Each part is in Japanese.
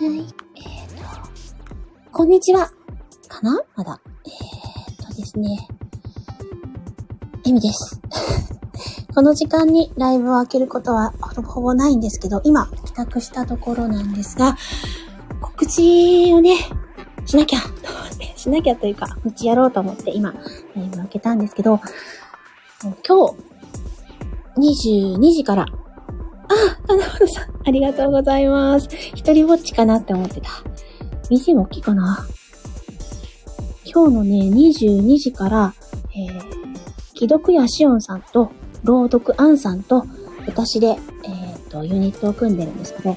いえっ、と、こんにちは。かな？まだ。えっ、とですね。エミです。この時間にライブを開けることはほぼほぼないんですけど、今、帰宅したところなんですが、告知をね、しなきゃ、と、しなきゃというか、うちやろうと思って今、ライブを開けたんですけど、今日、22時から、あ、金丸さん、ありがとうございます。一人ぼっちかなって思ってた。BGM 大きいかな今日のね、22時から、えー、既読やしおんさんと、朗読アンさんと、私で、えっ、と、ユニットを組んでるんですけど、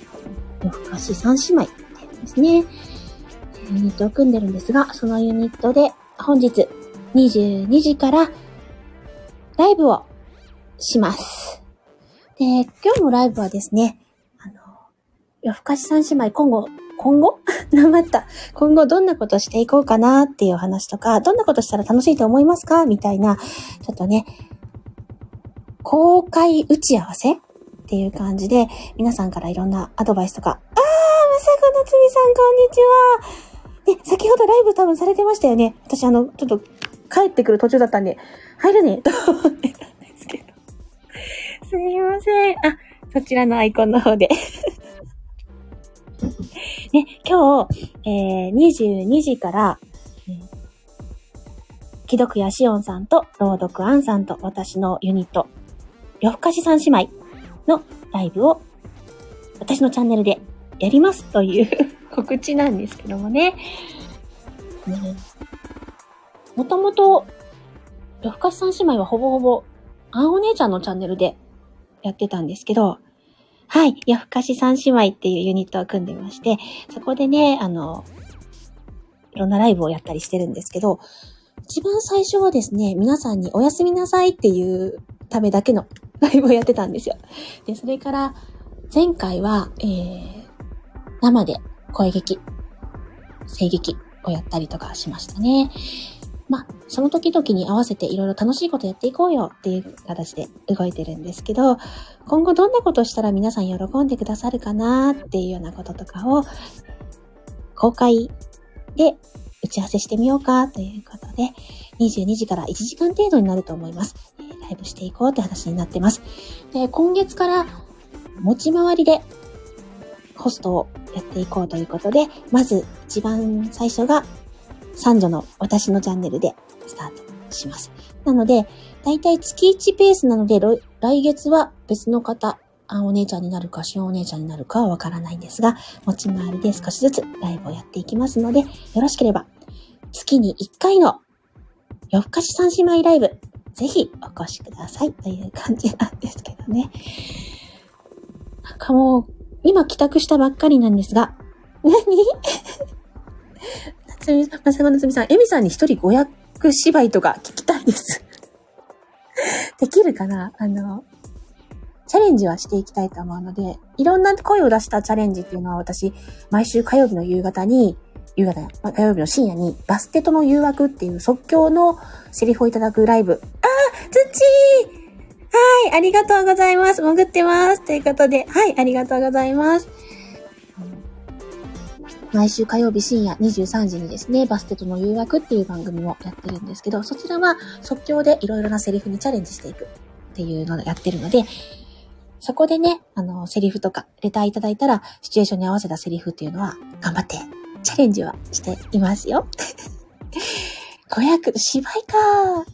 夜更かし三姉妹ってやつですね。ユニットを組んでるんですが、そのユニットで、本日、22時から、ライブをします。で、今日のライブはですね、夜更かし三姉妹今後、今後？頑張った。今後どんなことしていこうかなっていう話とか、どんなことしたら楽しいと思いますか？みたいな、ちょっとね、公開打ち合わせっていう感じで、皆さんからいろんなアドバイスとか、あー、まさこなつみさん、こんにちは。ね、先ほどライブ多分されてましたよね。私、あの、ちょっと帰ってくる途中だったんで、入るね、と思ってたんですけど。すいません。あ、そちらのアイコンの方で。ね、今日、えー、22時から、えー既読やしおんさんと、朗読あんさんと、私のユニット、夜更かし三姉妹のライブを、私のチャンネルでやりますという 告知なんですけどもね。ねもともと、夜更かし三姉妹はほぼほぼ、あんお姉ちゃんのチャンネルでやってたんですけど、はい、夜更かし三姉妹っていうユニットを組んでまして、そこでね、あの、いろんなライブをやったりしてるんですけど、一番最初はですね、皆さんにおやすみなさいっていうためだけの ライブをやってたんですよ。で、それから、前回は、えー、生で声劇、声劇をやったりとかしましたね。まあ、その時々に合わせていろいろ楽しいことやっていこうよっていう形で動いてるんですけど、今後どんなことしたら皆さん喜んでくださるかなっていうようなこととかを、公開で打ち合わせしてみようかということで、22時から1時間程度になると思います。ライブしていこうって話になってます。で、今月から持ち回りでホストをやっていこうということで、まず一番最初が三女の私のチャンネルでスタートします。なので、だいたい月1ペースなので、来月は別の方、あお姉ちゃんになるか、しおお姉ちゃんになるかはわからないんですが、持ち回りで少しずつライブをやっていきますので、よろしければ、月に1回の夜更かし三姉妹ライブ、ぜひお越しくださいという感じなんですけどね。なんかもう、今帰宅したばっかりなんですが、何？夏美さん、まさか夏美さん、エミさんに一人語訳芝居とか聞きたいです。できるかな？あの、チャレンジはしていきたいと思うので、いろんな声を出したチャレンジっていうのは私、毎週火曜日の夕方に、夕方、火曜日の深夜に、バステトの誘惑っていう即興のセリフをいただくライブ。あー、つっちーはい、ありがとうございます。潜ってます。ということで、はい、ありがとうございます。毎週火曜日深夜23時にですね、バステトの誘惑っていう番組もやってるんですけど、そちらは即興でいろいろなセリフにチャレンジしていくっていうのをやってるので、そこでね、あの、セリフとか、レターいただいたら、シチュエーションに合わせたセリフっていうのは、頑張って、チャレンジはしていますよ。子役、芝居か。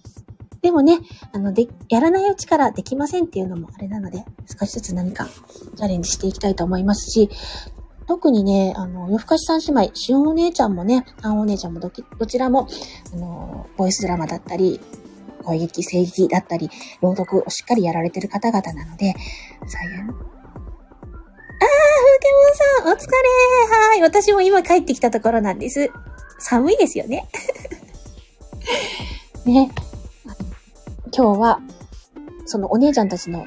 でもね、あの、で、やらないうちからできませんっていうのもあれなので、少しずつ何かチャレンジしていきたいと思いますし、特にね、あの、夜更かし三姉妹、しおお姉ちゃんもね、あんお姉ちゃんもどきどちらも、あの、ボイスドラマだったり、声劇、声劇だったり、朗読をしっかりやられてる方々なので、そういう。あー、ふうけもんさん、お疲れはーい。私も今帰ってきたところなんです。寒いですよね。ね。今日は、そのお姉ちゃんたちの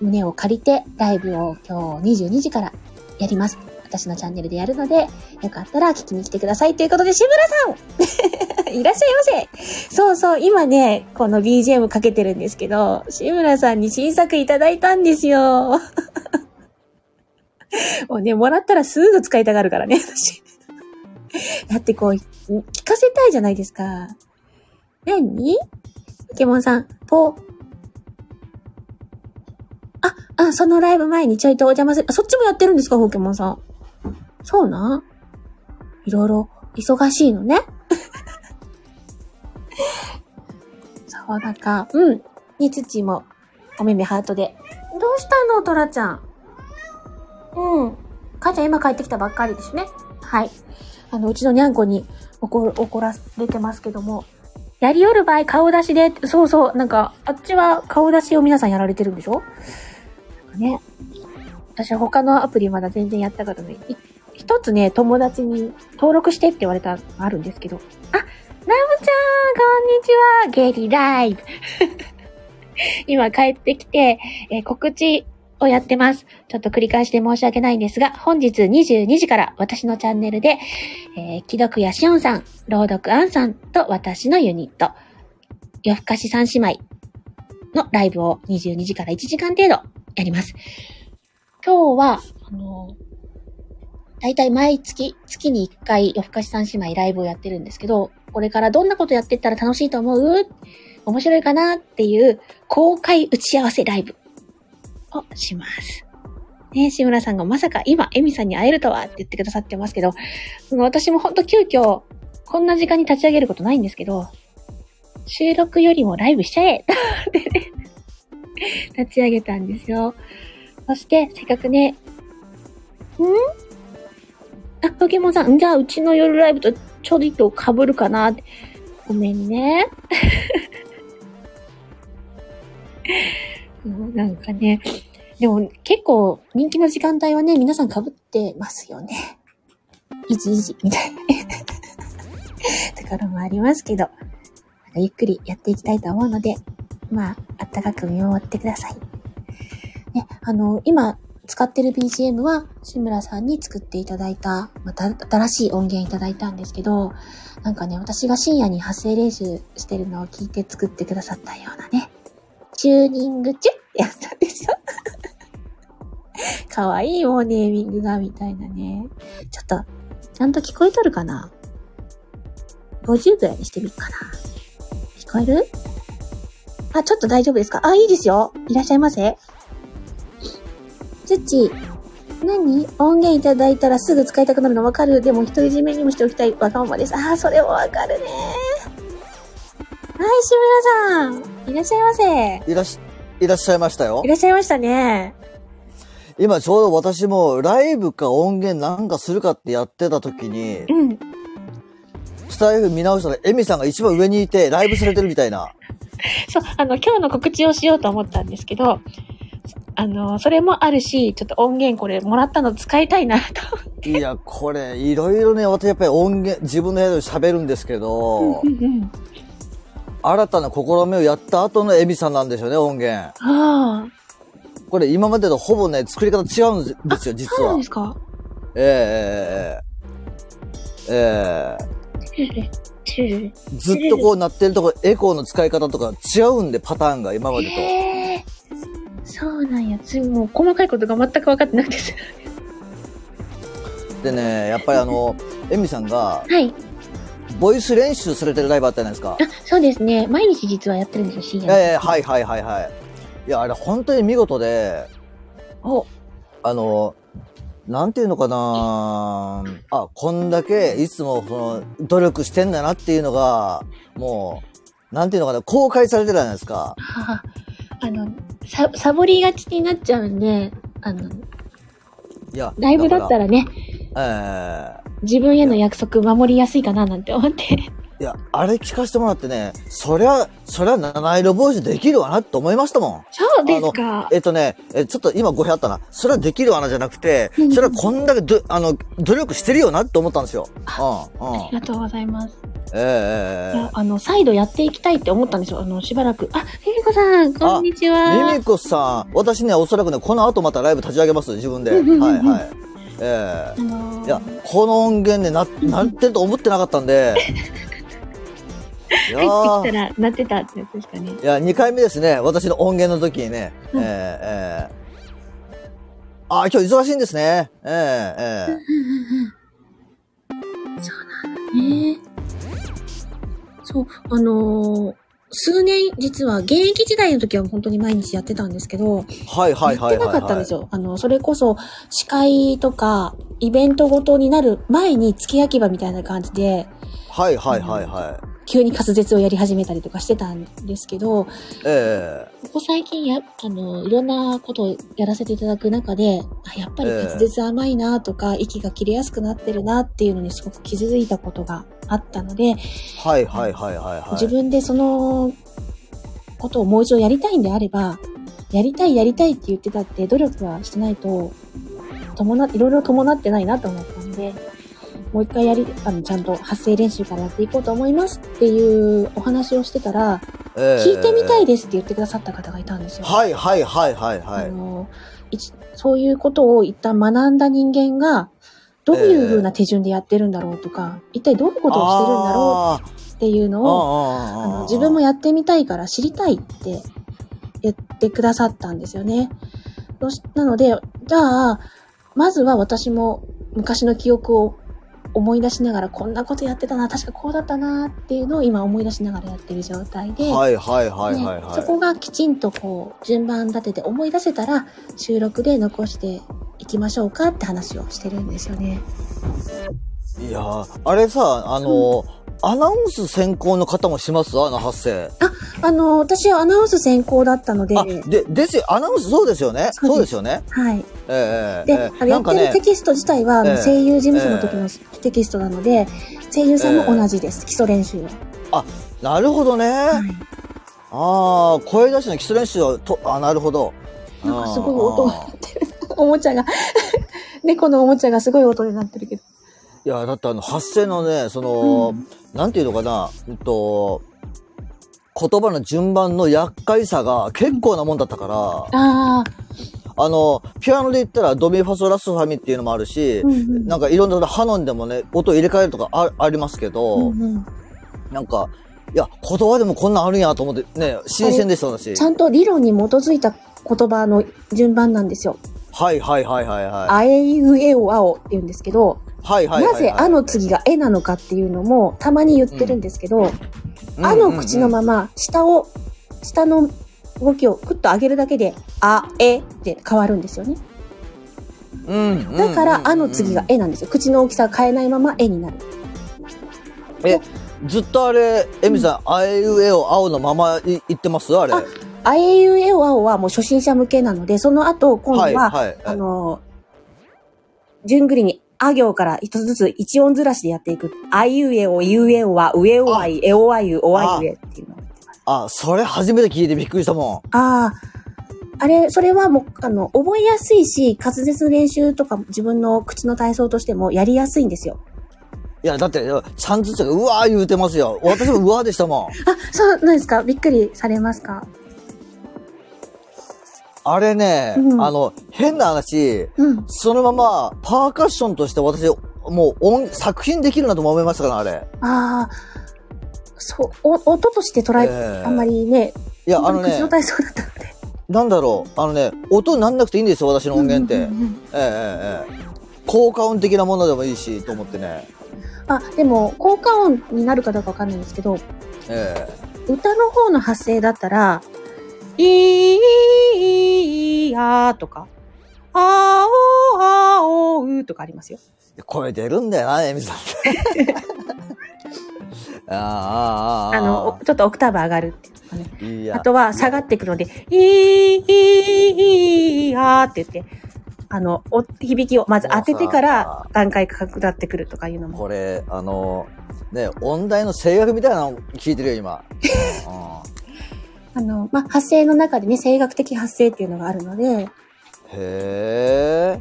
胸を借りて、ライブを今日22時からやります。私のチャンネルでやるので、よかったら聞きに来てください。ということで、志村さん いらっしゃいませそうそう、今ね、この BGM かけてるんですけど、志村さんに新作いただいたんですよ。もうね、もらったらすぐ使いたがるからね、私。だってこう、聞かせたいじゃないですか。何？ポケモンさん、ポ、あ、あ、そのライブ前にちょいとお邪魔する。あ、そっちもやってるんですか、ポケモンさん。そうないろいろ忙しいのね。そうだか。うん。につちも、お目目ハートで。どうしたの、トラちゃん？うん。母ちゃん今帰ってきたばっかりですね。はい。あの、うちのにゃんこに怒る、怒られてますけども。やりよる場合顔出しで、そうそう、なんか、あっちは顔出しを皆さんやられてるんでしょ？ね。私は他のアプリまだ全然やったことない。い一つね、友達に登録してって言われたのあるんですけど。あ、ラムちゃん、こんにちは。ゲリライブ。今帰ってきて、えー告知をやってます。ちょっと繰り返しで申し訳ないんですが、本日22時から私のチャンネルで、えー、既読やしおんさん、朗読あんさんと私のユニット、夜更かし三姉妹のライブを22時から1時間程度やります。今日は、あのだいたい毎月、月に1回夜更かし三姉妹ライブをやってるんですけど、これからどんなことやってったら楽しいと思う？面白いかな？っていう公開打ち合わせライブをします。ね志村さんがまさか今、エミさんに会えるとはって言ってくださってますけど、その私もほんと急遽、こんな時間に立ち上げることないんですけど、収録よりもライブしちゃえってね、立ち上げたんですよ。そして、せっかくね、ん？あ、ポケモンさん、じゃあうちの夜ライブとちょうどいいと被るかなって。ごめんね。なんかね、でも結構人気の時間帯はね、皆さん被ってますよね。いじいじ、みたいな。ところもありますけど、ゆっくりやっていきたいと思うので、まあ、あったかく見守ってください。ね、あの、今使ってる BGM は、志村さんに作っていただいた、また新しい音源いただいたんですけど、なんかね、私が深夜に発声練習してるのを聞いて作ってくださったようなね、チューニングチュってやったんですよ。かわいいもうネーミングが、みたいなね。ちょっと、ちゃんと聞こえとるかな ?50 ぐらいにしてみっかな。聞こえる？あ、ちょっと大丈夫ですか？あ、いいですよ。いらっしゃいませ。つっち、何？音源いただいたらすぐ使いたくなるのわかるでも独り占めにもしておきたいわがままです。ああ、それもわかるね。はい、志村さん。いらっしゃいませ。いらっし、いらっしゃいましたよい。らっしゃいましたね。今ちょうど私もライブか音源なんかするかってやってた時に、うん。スタイフ見直したらエミさんが一番上にいてライブされてるみたいな。そう、あの、今日の告知をしようと思ったんですけど、あの、それもあるし、ちょっと音源これもらったの使いたいなと。いや、これ、いろいろね、私やっぱり音源、自分の部屋で喋るんですけど、うんうん。新たな試みをやった後のエミさんなんでしょうね、音源。ああ。これ今までとほぼね、作り方違うんですよ、実はそうなんで。すか？ええええええチュルルチュルルずっとこうなってるところ、エコーの使い方とか違うんで、パターンが今までと。へえそうなんや。つもう細かいことが全く分かってなくてす。でね、やっぱりあの、エミさんが、はい。ボイス練習されてるライブあったじゃないですか。あ、そうですね。毎日実はやってるんですよ、深。ええはいはいはいはい。いや、あれ本当に見事で、お、あの、なんていうのかなあ、こんだけいつもその努力してんだなっていうのが、もう、なんていうのかな、公開されてるじゃないですか。はあ、あの、サ、サボりがちになっちゃうんで、あの、いや、ライブだったらね、ら、え自分への約束守りやすいかななんて思って。えいや、あれ聞かせてもらってね、そりゃ、そりゃ七色ボイスできるわなって思いましたもん。そうですか。えっとね、え、ちょっと今語弊あったな。それはできるわなじゃなくてうん、それはこんだけど、あの、努力してるよなって思ったんですよ。うん、うん。ありがとうございます。ええあの、再度やっていきたいって思ったんですよ。あの、しばらく。あ、ミミコさん、こんにちは。ミミコさん、私ね、おそらくね、この後またライブ立ち上げます、自分で。うんうんうんうんはいはい。えあのーえいや、この音源ね、な、なってると思ってなかったんで。いやー入ってきたら、なってたってやつですかね。いや、2回目ですね、私の音源の時にね。うんえええああ、今日忙しいんですね。えええねそう、あのー数年、実は現役時代の時は本当に毎日やってたんですけど、えはいはいはいはい、はい。やってなかったんですよ。あの、それこそ、司会とか、イベントごとになる前に付け焼き場みたいな感じで、はいはいはいはい。急に滑舌をやり始めたりとかしてたんですけど、えここ最近や、あの、いろんなことをやらせていただく中で、あやっぱり滑舌甘いなとか、息が切れやすくなってるなっていうのにすごく気づいたことがあったので、えはいはいはいはいはい。自分でそのことをもう一度やりたいんであれば、やりたいやりたいって言ってたって努力はしてないと、伴っ、いろいろ伴ってないなと思ったので、もう一回やり、あの、ちゃんと発声練習からやっていこうと思いますっていうお話をしてたら、ええ聞いてみたいですって言ってくださった方がいたんですよ。はいはいはいはいはい。あの一そういうことを一旦学んだ人間が、どういう風な手順でやってるんだろうとか、一体どういうことをしてるんだろうっていうのを、ああの自分もやってみたいから知りたいって言ってくださったんですよね。なので、じゃあ、まずは私も昔の記憶を思い出しながら、こんなことやってたな、確かこうだったなっていうのを今思い出しながらやってる状態で、はいはいはいはいねはい。そこがきちんとこう、順番立てて思い出せたら、収録で残していきましょうかって話をしてるんですよね。いやーあれさ、あの、アナウンス専攻の方もします？あの発声。あの、私はアナウンス専攻だったので、あ、で、ですよ、アナウンスそうですよね。そうですよね。はい。ええで、ええあのやってるテキスト自体は、ええ声優事務所の時のテキストなので、声優さんも同じです。基礎練習は。なるほどね。はい。ああ、声出しの基礎練習をと、あ、なるほど。なんかすごい音が鳴ってる。おもちゃが。猫のおもちゃがすごい音になってるけど。いや、だってあの、発声のね、その、なんていうのかな、うんと、言葉の順番の厄介さが結構なもんだったから、ああ、あの、ピアノで言ったらドミファソラスファミっていうのもあるし、うんうん。なんかいろんなハノンでもね、音入れ替えるとかあありますけど、うんうんなんか、いや、言葉でもこんなんあるんやと思ってね、新鮮でした私ち。ゃんと理論に基づいた言葉の順番なんですよ。はいはいはいはいはい。あえいうえおあおって言うんですけど、はいはいはいはい。なぜあの次がえなのかっていうのもたまに言ってるんですけど、あの口のまま下を、下の動きをクッと上げるだけで、あ、えって変わるんですよね。うんうんうんうんだから、あの次がえなんですよ。口の大きさを変えないままえになる。え、ずっとあれ、エミさん、あえうえを青のままい言ってます？あれ。ああえいうえおあおはもう初心者向けなので、その後、今度は、はいはいあの、順繰りに、あ行から一つずつ一音ずらしでやっていく。あいうえお、ゆうえおは、うえおあい、えおあゆ、おあゆえっていうのをやってます。あ、それ初めて聞いてびっくりしたもん。ああ、あれ、それはもう、あの、覚えやすいし、滑舌の練習とか自分の口の体操としてもやりやすいんですよ。いや、だって、ちゃんとうわー言うてますよ。私もうわーでしたもん。あ、そうなんですか？びっくりされますか？あれね、うんあの、変な話、うん。そのままパーカッションとして私、もう音、作品できるなとも思いましたから、あれ。ああ、そう、お音として捉え、ええあんまりね、いや、あのね口の、体操だったので。なんだろう、あのね、音なんなくていいんですよ、私の音源って。ええええええ。効果音的なものでもいいし、と思ってね。あ、でも、効果音になるかどうかわかんないんですけど、え歌の方の発声だったら、いーやーとか、あおあおうとかありますよ。え声出るんだよな、エミさん。ああ、ああ、あ。の、ちょっとオクターブ上がるっていうかね。あとは下がっていくので、いーいーやーって言って、あの、お響きをまず当ててから段階が下ってくるとかいうのも。これ、あの、ね、音大の声楽みたいなの聞いてるよ、今。うんあの、まあ、発声の中でね、声楽的発声っていうのがあるので、へえ。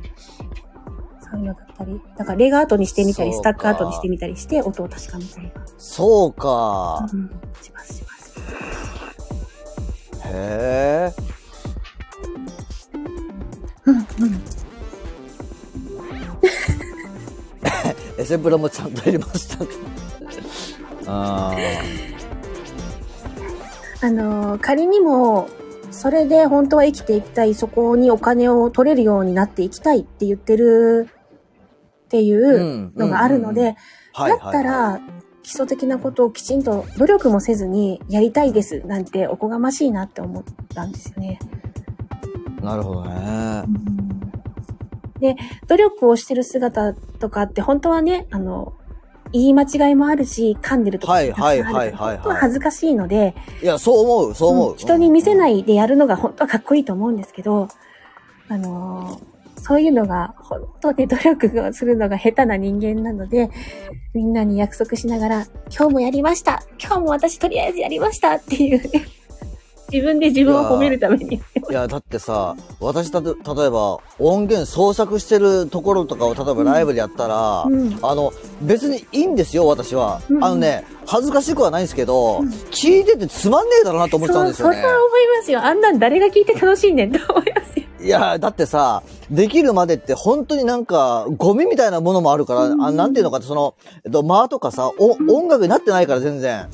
そういうのだったり、だからレガートにしてみたり、そうかスタックアートにしてみたりして、音を確かめたり。そうか。うん、しますします。へえ。うん、うん。エセブラもちゃんとやりましたね。ああのー、仮にも、それで本当は生きていきたい、そこにお金を取れるようになっていきたいって言ってるっていうのがあるので、はいだったら、基礎的なことをきちんと努力もせずにやりたいですなんておこがましいなって思ったんですよね。なるほどね。で、努力をしてる姿とかって本当はね、あの、言い間違いもあるし、噛んでるとかはいは本当は恥ずかしいので、いや、そう思う、そう思う。うん。人に見せないいでやるのが本当はかっこいいと思うんですけど、あのーそういうのが本当に努力をするのが下手な人間なので、みんなに約束しながら、今日もやりました。今日も私とりあえずやりましたっていうね、自分で自分を褒めるために。いや、だってさ、私たと、例えば、音源創作してるところとかを、例えばライブでやったら、うんあの、別にいいんですよ、私は。うんあのね、恥ずかしくはないんですけど、うん聞いててつまんねえだろうなと思っちゃうんですよねそう、それ。は思いますよ。あんなん誰が聞いて楽しいねんと思いますよ。いや、だってさ、できるまでって本当になんか、ゴミみたいなものもあるから、うんあなんていうのかその、えっと、間とかさ、お音楽になってないから全然。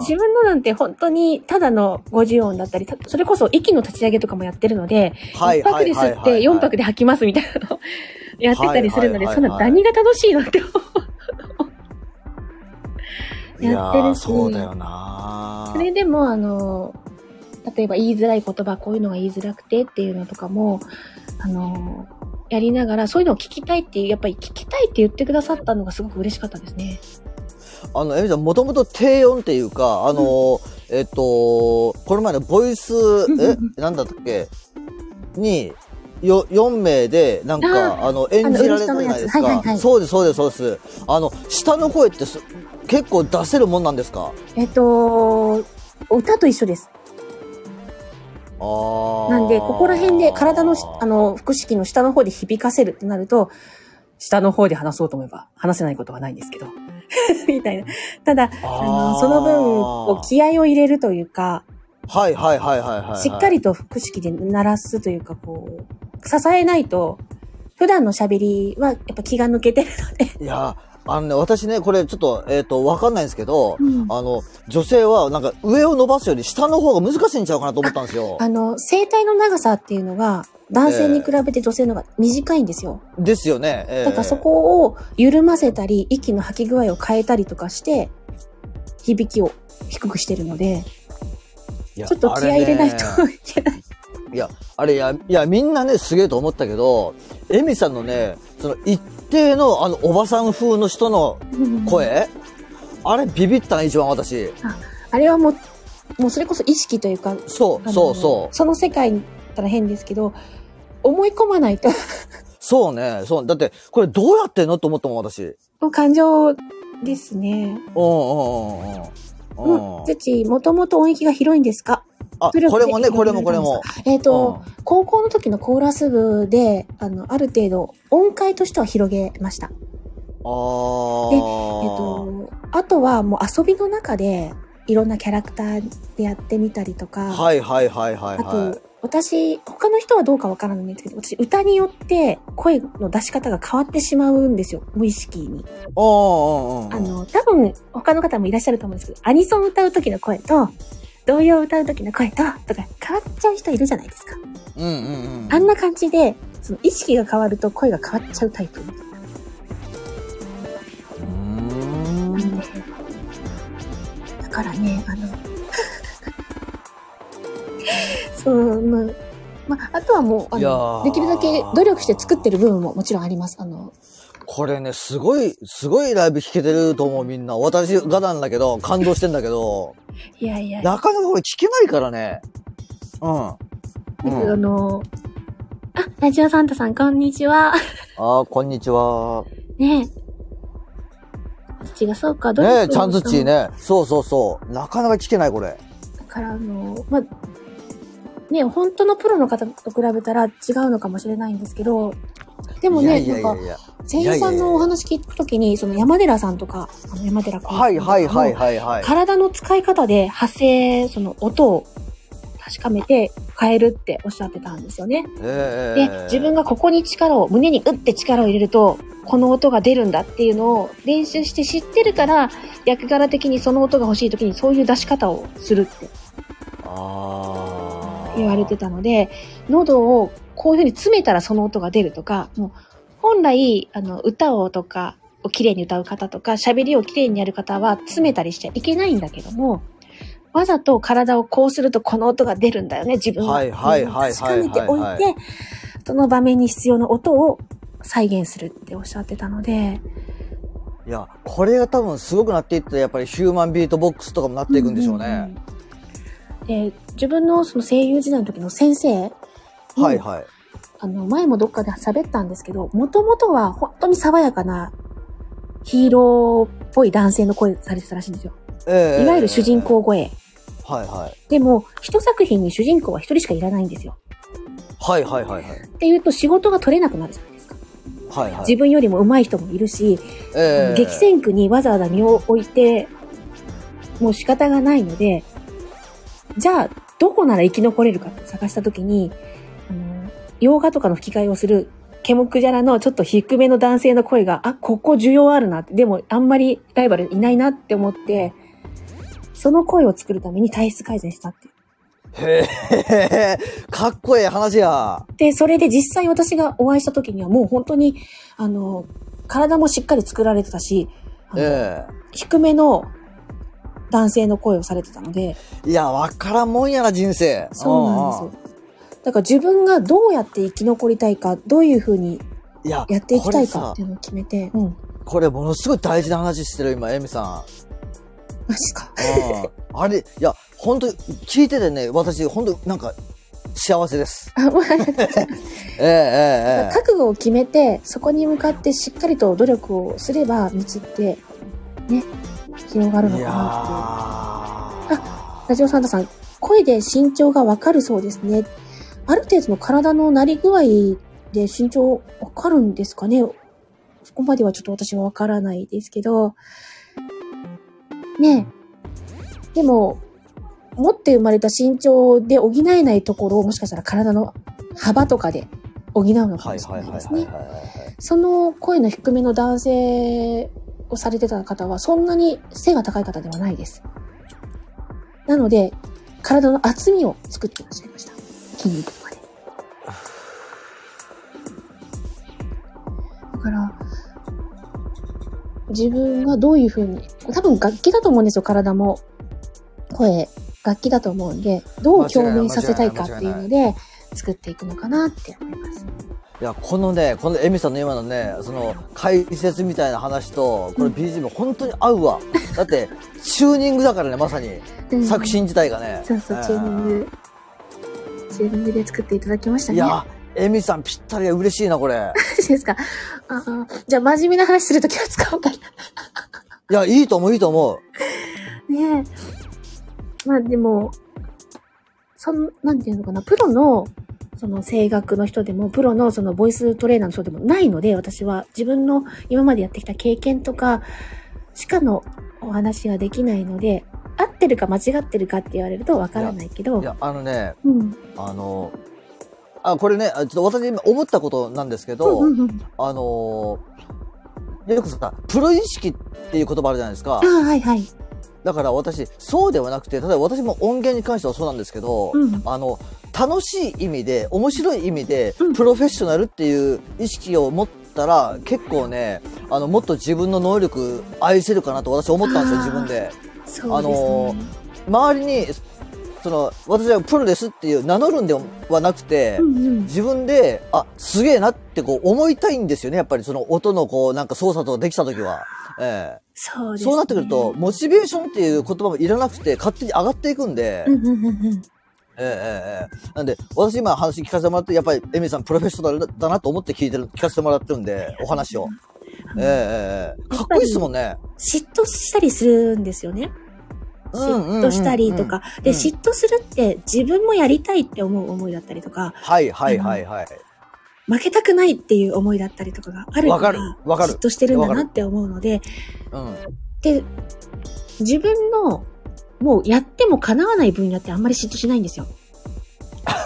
自分のなんて本当にただの50音だったり、たそれこそ息の立ち上げとかもやってるので、はい1泊で吸って4泊で吐きますみたいなのを やってたりするので、そんな何が楽しいのって やってるし、そうだよな。それでもあの、例えば言いづらい言葉、こういうのが言いづらくてっていうのとかも、あの、やりながら、そういうのを聞きたいっていう、やっぱり聞きたいって言ってくださったのがすごく嬉しかったですね。あの、エミちゃん、もともと低音っていうか、あの、えっと、この前のボイス、えんうんうん、なんだったっけ？に、よ、4名で、なんか、あの、演じられたじゃないですか。そうです、そうです、そうです。あの、下の声ってす結構出せるもんなんですか？えっと、歌と一緒です。あーなんで、ここら辺で体のし、あ、の、腹式の下の方で響かせるってなると、下の方で話そうと思えば、話せないことはないんですけど。みたいな。ただ、あの、その分、こう気合を入れるというか、はいはいはいはいはいはい。しっかりと腹式で鳴らすというか、こう、支えないと、普段の喋りはやっぱ気が抜けてるので。いや、あのね、私ね、これちょっと、えっ、と、わかんないんですけど、うんあの、女性はなんか上を伸ばすより下の方が難しいんちゃうかなと思ったんですよ。あの、声帯の長さっていうのが、男性に比べて女性の方が短いんですよ。ですよね。ええだからそこを緩ませたり、息の吐き具合を変えたりとかして、響きを低くしてるので、ちょっと気合い入れないといけない。いや、あれ、いや、いや、みんなね、すげえと思ったけど、エミさんのね、その一定のあの、おばさん風の人の声、あれビビったな、一番私。あれはもう、もうそれこそ意識というか、そう、そうそう。その世界に行ったら変ですけど、思い込まないと、そうね、そう。だって、これどうやってんのと思ったもん、私。もう感情ですね。うんうんうんうん。うん。うん。ずち、もともと音域が広いんですか？あ、これもね、これもこれも。えっ、と、高校の時のコーラス部で、あの、ある程度、音階としては広げました。ああ。でえっ、と、あとはもう遊びの中で、いろんなキャラクターでやってみたりとか、はいはいはいはいあはいと。、私、他の人はどうかわからないんですけど、私、歌によって声の出し方が変わってしまうんですよ、無意識に。おうんうんうん。あの、多分、他の方もいらっしゃると思うんですけど、アニソン歌う時の声と、童謡歌う時の声と、とか、変わっちゃう人いるじゃないですか。うんうんうん。あんな感じで、その意識が変わると声が変わっちゃうタイプうーん。だからね、あの、そう、まあ、まあ、あとはもう、あの、ーできるだけ努力して作ってる部分ももちろんあります。あの、これね、すごい、すごいライブ弾けてると思う、みんな。私がなんだけど、感動してんだけど、いやいや、なかなかこれ聞けないからね。うん。あうん、の、あ、ラジオサンタさん、こんにちは。あー、こんにちは。ねえ。土がそうか、努ね力え、ちゃんずっちーね。そうそうそう。なかなか聞けない、これ。だから、あの、まあ、ね、本当のプロの方と比べたら違うのかもしれないんですけど、でもね、いやいやなんか、いやいや。声優さんのお話聞くときに、その山寺さんとか、あの山寺君はいはいはいはいはい。体の使い方で発声、その音を確かめて変えるっておっしゃってたんですよね。えで、自分がここに力を、胸に打って力を入れると、この音が出るんだっていうのを練習して知ってるから、役柄的にその音が欲しい時にそういう出し方をするって。あああ。言われてたので、喉をこういう風に詰めたらその音が出るとか、もう本来、あの、歌をとかを綺麗に歌う方とか、喋りを綺麗にやる方は詰めたりしちゃいけないんだけども、わざと体をこうするとこの音が出るんだよね、自分は。はいはいはいはい確かめておいはいて、その場面に必要な音を再現するっておっしゃってたので、いや、これが多分すごくなっていって、やっぱりヒューマンビートボックスとかもなっていくんでしょうね。んんうんで、自分のその声優時代の時の先生に、はいはい。あの、前もどっかで喋ったんですけど、もともとは本当に爽やかなヒーローっぽい男性の声されてたらしいんですよ。ええいわゆる主人。公声。はいはい。でも、一作品に主人公は一人しかいらないんですよ。はいはいはいはい。っていうと仕事が取れなくなるじゃないですか。はいはい。自分よりも上手い人もいるし、ええ激戦区にわざわざ身を置いて、もう仕方がないので、じゃあ、どこなら生き残れるかって探したときに、洋画とかの吹き替えをする、ケモクジャラのちょっと低めの男性の声が、あ、ここ需要あるなって、でもあんまりライバルいないなって思って、その声を作るために体質改善したって。へえ、かっこええ話や。で、それで実際私がお会いした時にはもう本当に、あの、体もしっかり作られてたし、あのえ低めの男性の声をされてたので、え。いや、わからんもんやな、人生。そうなんですよ。だから自分がどうやって生き残りたいか、どういうふうにいや、やっていきたいかっていうのを決めて、うん。これものすごい大事な話してる、今、エミさマジか。ん。うん。あれ、いや、本当聞いててね、私、本当なんか、幸せです。あまあええええええ。覚悟を決めて、そこに向かってしっかりと努力をすれば、道って、ね、広がるのかなっていう。ーラジオサンタさん、声で身長がわかるそうですね。ある程度の体のなり具合で身長わかるんですかね？そこまではちょっと私はわからないですけど。ねえ。でも、持って生まれた身長で補えないところをもしかしたら体の幅とかで補うのかもしれないですね。その声の低めの男性をされてた方は、そんなに背が高い方ではないです。なので、体の厚みを作っていらっしゃいました。筋肉から、自分がどういうふうに、多分楽器だと思うんですよ、体も。声、楽器だと思うんで、どう共鳴させたいかっていうので、作っていくのかなって思います。いや、このね、このエミさんの今のね、その、解説みたいな話と、これ BGM 本当に合うわ。だって、チューニングだからね、まさに。うん作品自体がね。そうそう、チューニング、チューニングで作っていただきましたね。いや、エミさんぴったり嬉しいな、これ。マジですか？ああじゃあ、真面目な話するときは使おうかな。いや、いいと思う、いいと思う。ねえ。まあでも、そん、なんていうのかな、プロの、その声楽の人でも、プロのそのボイストレーナーの人でもないので、私は自分の今までやってきた経験とか、しかのお話ができないので、合ってるか間違ってるかって言われるとわからないけどい、や、あのね、うん。あの、あ、これね、あちょっと私今思ったことなんですけど、うんうんうん。あのよくさ、プロ意識っていう言葉あるじゃないですかあ。あ、はいはい。だから私、そうではなくて、例えば私も音源に関してはそうなんですけど、うん。あの、楽しい意味で、面白い意味でうん、プロフェッショナルっていう意識を持ったら、結構ね、あの、もっと自分の能力愛せるかなと私思ったんですよ、あー自分で。そうですね。周りに、その、私はプロですっていう名乗るんではなくて、うんうん。自分で、あ、すげえなってこう思いたいんですよね。やっぱりその音のこう、なんか操作とかできた時は。ええそうですね。そうなってくると、モチベーションっていう言葉もいらなくて、勝手に上がっていくんで、うんうんうんうん。ええええええなんで、私今話聞かせてもらって、やっぱりエミさんプロフェッショナルだだなと思って聞いてる、聞かせてもらってるんで、お話を。ええええええかっこいいですもんね。嫉妬したりするんですよね。嫉妬したりとか。で、うん嫉妬するって自分もやりたいって思う思いだったりとか、はいはいはいはい。負けたくないっていう思いだったりとかがあるわかるわかる嫉妬してるんだなって思うので、うん。で、自分のもうやっても叶わない分野ってあんまり嫉妬しないんですよ。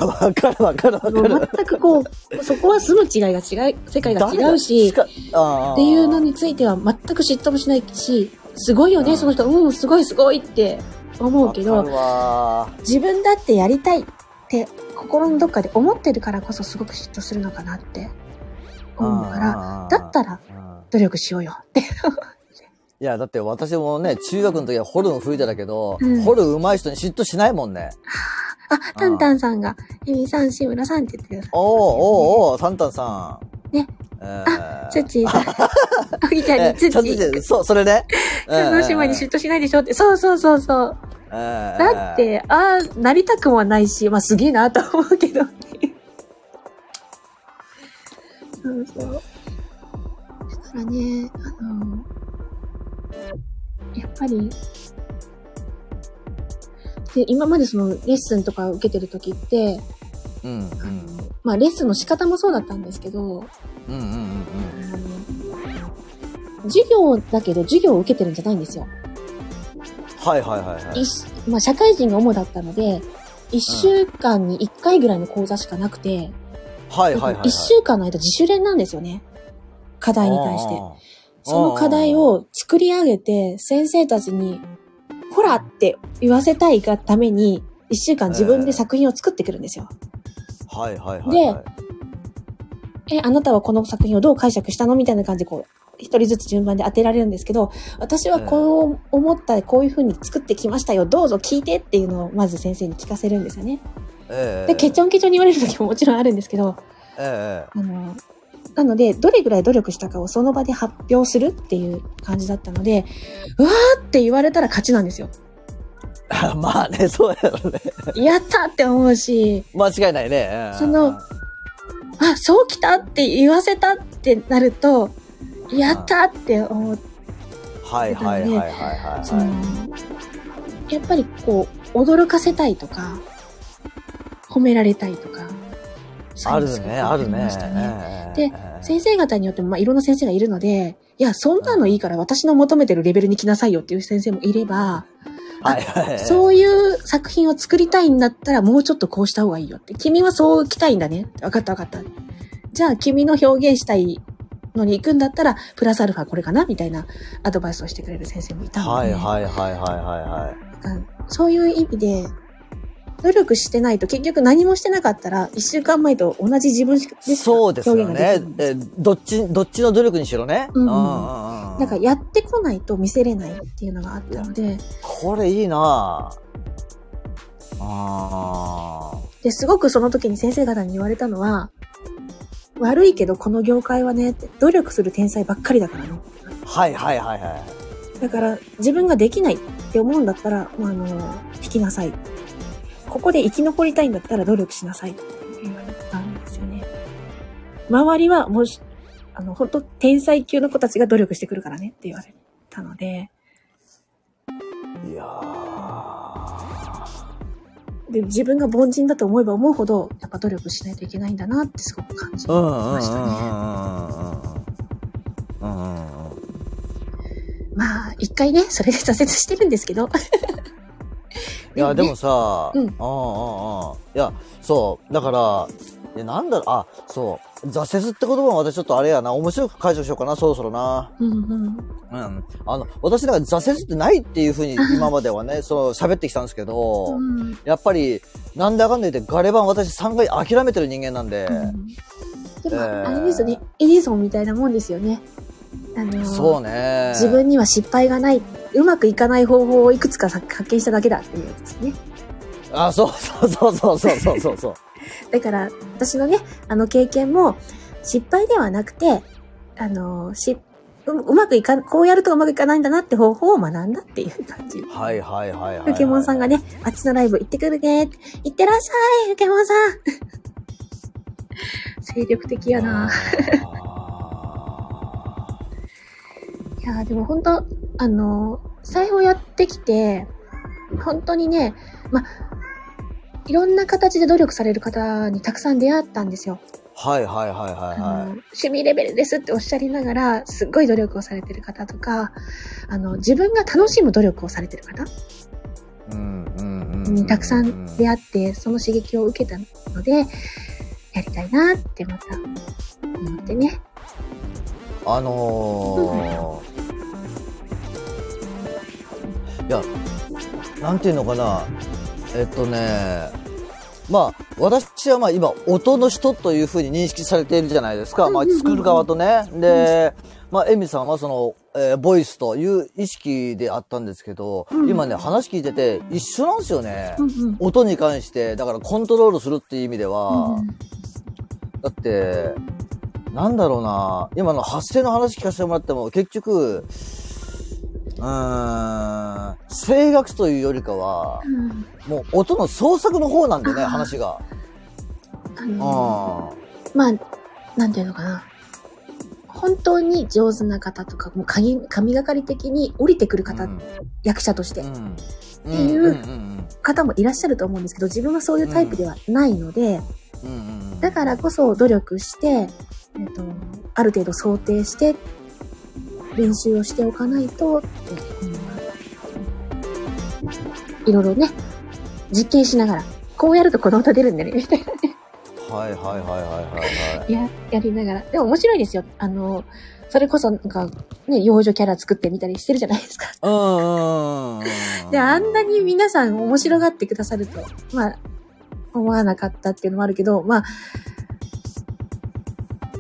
わかるわかるわかる。全くこう、そこは住む違いが違う、世界が違うし、っていうのについては全く嫉妬もしないし、すごいよね、うんその人、うん、すごいすごいって思うけど自分だってやりたいって心のどっかで思ってるからこそすごく嫉妬するのかなって思うから、だったらうん努力しようよって。いや、だって私もね、中学の時はホルン吹いてたけど、うんホルン上手い人に嫉妬しないもんね。あ、タンタンさんが、エミさん、志村さんって言ってください。おーおーおー、サンタンさん。ね。えー、ツッチーさん。あぎちゃんにツッえちゃんとチー。してそう、それね。その島に嫉妬しないでしょって。そうそうそうそう。だだっ、て、ああ、なりたくもないし、まあすげえなと思うけど。そうそう。だからね、あの、やっぱり、で、今までそのレッスンとか受けてる時って、うん、うん、あのまあレッスンの仕方もそうだったんですけど、うん、うん、うん、うん。授業だけど授業を受けてるんじゃないんですよ。はいはいはいはいまあ社会人が主だったので、一週間に一回ぐらいの講座しかなくて、はいはいはいはい。一週間の間自主練なんですよね。課題に対して。その課題、を作り上げて、先生たちに、ほらって言わせたいがために、一週間自分で作品を作ってくるんですよ。はいはいはいはい。え、あなたはこの作品をどう解釈したの？みたいな感じでこう、一人ずつ順番で当てられるんですけど、私はこう思った、こういう風に作ってきましたよ、どうぞ聞いてっていうのをまず先生に聞かせるんですよね。ええで、ケチョンケチョンに言われる時ももちろんあるんですけど、ええあの、なので、どれぐらい努力したかをその場で発表するっていう感じだったので、うわーって言われたら勝ちなんですよ。え まあね、そうやろね。やったって思うし、間違いないね。そのあ、そうきたって言わせたってなると、やったって思う。はいはいはいはいはいそのは、やっぱりこう、驚かせたいとか、褒められたいとか。い。あるね、あるね。で先生方によっても、まあ、いろんな先生がいるので、いや、そんなのいいから私の求めてるレベルに来なさいよっていう先生もいれば、はいはい。そういう作品を作りたいんだったらもうちょっとこうした方がいいよって。君はそう来たいんだね。わかったわかった。じゃあ君の表現したいのに行くんだったら、プラスアルファこれかなみたいなアドバイスをしてくれる先生もいたので、はいはいはいはいはいはなんかそういう意味で、努力してないと結局何もしてなかったら、一週間前と同じ自分しかい。そうですよね。えどっち、どっちの努力にしろね。うん。うんなんかやってこないと見せれないっていうのがあったので、これいいな。ぁあで、すごくその時に先生方に言われたのは、悪いけどこの業界はね、努力する天才ばっかりだからね。ーはいはいはいはい。だから自分ができないって思うんだったら、まあ、あの、引きなさい。ここで生き残りたいんだったら努力しなさいって言われたんですよね。周りはもし、あの、本当天才級の子たちが努力してくるからねって言われたので、いやーで自分が凡人だと思えば思うほど、やっぱ努力しないといけないんだなってすごく感じましたね。うんうんうんうんまあ、一回ね、それで挫折してるんですけど。いや、でもさ、うんうんうんうん。いや、そう、だから、いや、なんだろう、あ、そう、挫折って言葉も私ちょっとあれやな、面白く解除しようかな、そろそろな。うん、うん。あの、私なんか挫折ってないっていうふうに 今まではね、その喋ってきたんですけど、うん、やっぱり、なんであかんの言ってガレ版私3回諦めてる人間なんで。うん、でも、えー、あれですよね、エディソンみたいなもんですよね。あの、そうね。自分には失敗がない、うまくいかない方法をいくつか発見しただけだっていうやつですね。あ、そうそうそうそうそうそうそう。だから、私のね、あの経験も、失敗ではなくて、あのーしう、うまくいかん、こうやるとうまくいかないんだなって方法を学んだっていう感じ。はいはいはいはい、はい。ふけもんさんがね、あっちのライブ行ってくるね。行ってらっしゃい、ふけもんさん。精力的やな。いやーでも本当あのー、裁縫やってきて、本当にね、ま、いろんな形で努力される方にたくさん出会ったんですよ。はいはいはいはいあはの趣味レベルですっておっしゃりながら、すっごい努力をされてる方とか、あの、自分が楽しむ努力をされてる方い。うんうんうんうん。にたくさん出会って、その刺激を受けたので、やりたいなってまた思ってね。あのー、いや、なんていうのかな。えっとね、まあ、私はまあ今、音の人というふうに認識されているじゃないですか。まあ、作る側とね。で、まあ、エミさんはその、えーボイスという意識であったんですけど、うん今ね、話聞いてて一緒なんですよね。うんうん。音に関して、だからコントロールするっていう意味では、うんだって、なんだろうな、今の発声の話聞かせてもらっても、結局、うーん、声楽というよりかは、うんもう音の創作の方なんでね、話が。あうのん。まあ、なんていうのかな。本当に上手な方とか、もう神神がかり的に降りてくる方、うん役者として、うん。ていう方もいらっしゃると思うんですけど、自分はそういうタイプではないので、だからこそ努力して、えっと、ある程度想定して、練習をしておかないと、ってうんいろいろね、実験しながら、こうやるとこの音出るんだね、みたいなはいはいはいはいはいはい。や、やりながら。でも面白いですよ。あの、それこそなんか、ね、幼女キャラ作ってみたりしてるじゃないですか。で、あんなに皆さん面白がってくださると、まあ、思わなかったっていうのもあるけど、まあ、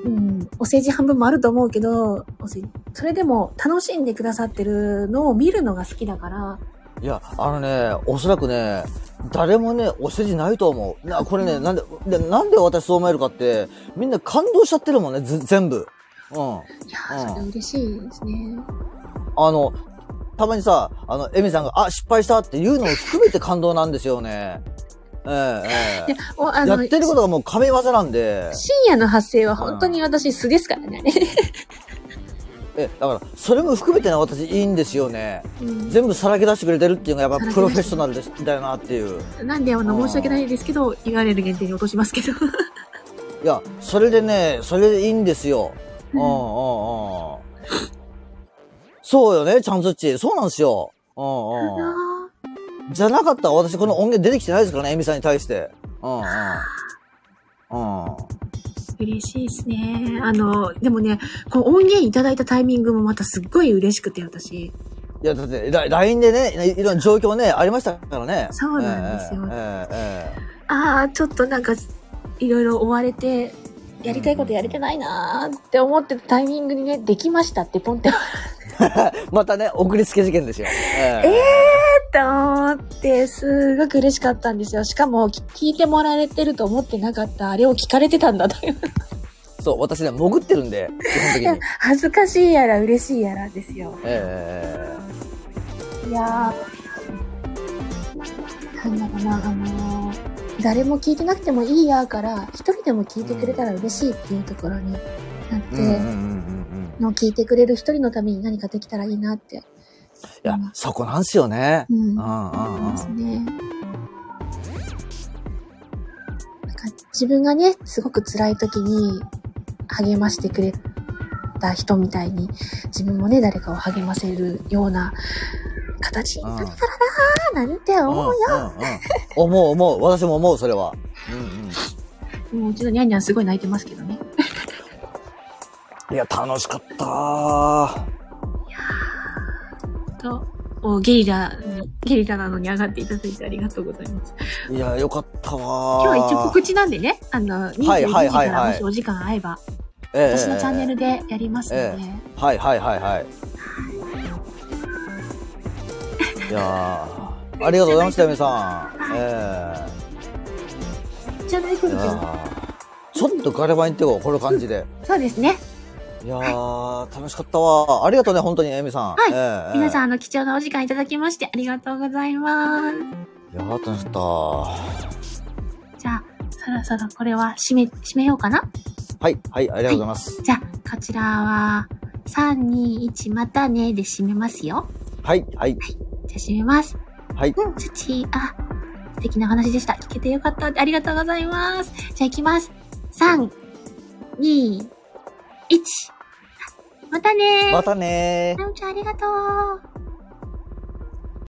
うん、お世辞半分もあると思うけど、お世辞それでも楽しんでくださってるのを見るのが好きだから、いや、あのね、おそらくね、誰もね、お世辞ないと思う。な、これね、なんで、でなんで私そう思えるかって、みんな感動しちゃってるもんね、ず全部。うん。いやー、うんそれ嬉しいですね。あの、たまにさ、あの、エミさんが、あ、失敗したっていうのを含めて感動なんですよね。えええでおあえ。やってることがもう神業なんで、深夜の発声は本当に私素ですからね。え、だから、それも含めてね、私いいんですよね。うん全部さらけ出してくれてるっていうのがやっぱプロフェッショナルですだよなっていう。なんであのうん申し訳ないですけど、言われる限定に落としますけど。いや、それでね、それでいいんですよ。うん、ううんん、うん。そうよね、ちゃんつっち。そうなんですよ。うん、うん。じゃなかったら私この音源出てきてないですからね、エミさんに対して。うん、うん。うん。嬉しいですね。あの、でもね、こう音源いただいたタイミングもまたすっごい嬉しくて、私。いや、だって、ラ LINE でね、いいろんな状況ね、ありましたからね。そうなんですよええええああ、ちょっとなんか、いろいろ追われて、やりたいことやれてないなーって思ってたタイミングにね、できましたってポンって、またね、送りつけ事件ですよ。ええーって思って、すごく嬉しかったんですよ。しかも、き聞いてもらえてると思ってなかった、あれを聞かれてたんだという。そう、私ね、潜ってるんで、基本的に。恥ずかしいやら嬉しいやらですよ。ええいやー、なんだろうな、あのー誰も聞いてなくてもいいやから、一人でも聞いてくれたら嬉しいっていうところになって。の聞いてくれる一人のために何かできたらいいなって。いや、そこなんすよね。うん。うんうん思いますうん。ね。なんか自分がね、すごく辛い時に励ましてくれた人みたいに、自分もね、誰かを励ませるような形になれたらなーなんて思うよ。うんうんうん思う思う。私も思う、それは。うんうん。もううちのニャンニャンすごい泣いてますけどね。いや、楽しかったー。と、おゲリラに、ゲリラなのに上がっていただいてありがとうございます。いや、よかったわー。今日は一応告知なんでね、あの、22はいはい時からもしお時間合えば、ええ私のチャンネルでやりますので、えはいはいはいはい。いやー、ありがとうございました、皆さん。ええいや夫けど。ーちょっとガレバに行ってこう、この感じで。そうですね。いやー、楽しかったわ。ありがとうね、本当に、エミさん。はいええ皆さん、ん。あの、貴重なお時間いただきましてありがとうございます。いやー、楽しかった。じゃあ、そろそろこれは締め、締めようかな？はい、はい、ありがとうございます。じゃあ、こちらは、3、2、1、またねで締めますよ。はい、はい、じゃあ締めます。はい。うん、土、あ、素敵な話でした。聞けてよかった。ありがとうございます。じゃあ行きます。3、2、1。またねー。またねー。なおちゃんありがとう。